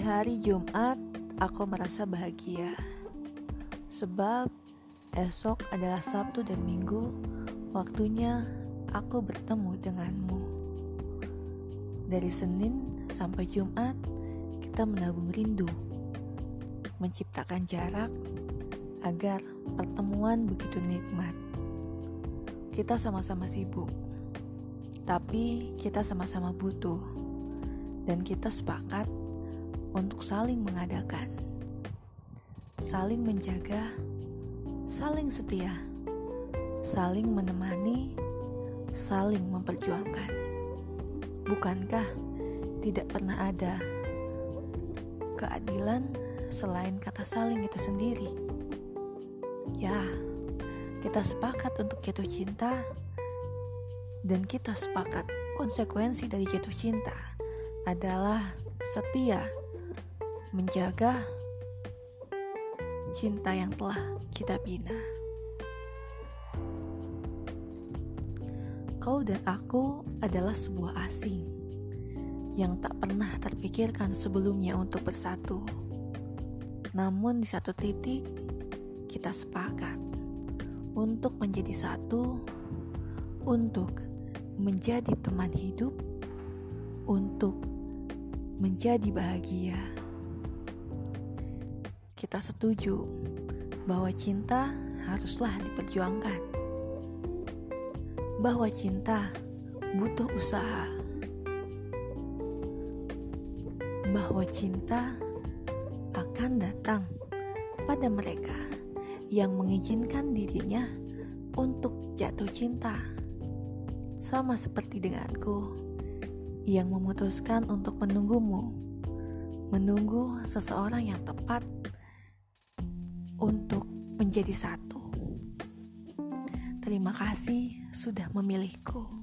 hari Jumat, aku merasa bahagia. Sebab esok adalah Sabtu dan Minggu, waktunya aku bertemu denganmu. Dari Senin sampai Jumat, kita menabung rindu, menciptakan jarak agar pertemuan begitu nikmat. Kita sama-sama sibuk, tapi kita sama-sama butuh, dan kita sepakat untuk saling mengadakan, saling menjaga, saling setia, saling menemani, saling memperjuangkan. Bukankah tidak pernah ada keadilan selain kata saling itu sendiri? Ya, kita sepakat untuk jatuh cinta, dan kita sepakat konsekuensi dari jatuh cinta adalah setia menjaga cinta yang telah kita bina. Kau dan aku adalah sebuah asing yang tak pernah terpikirkan sebelumnya untuk bersatu. Namun, di satu titik kita sepakat untuk menjadi satu, untuk menjadi teman hidup, untuk menjadi bahagia kita setuju bahwa cinta haruslah diperjuangkan, bahwa cinta butuh usaha, bahwa cinta akan datang pada mereka yang mengizinkan dirinya untuk jatuh cinta, sama seperti denganku yang memutuskan untuk menunggumu, menunggu seseorang yang tepat untuk menjadi satu. Terima kasih sudah memilihku.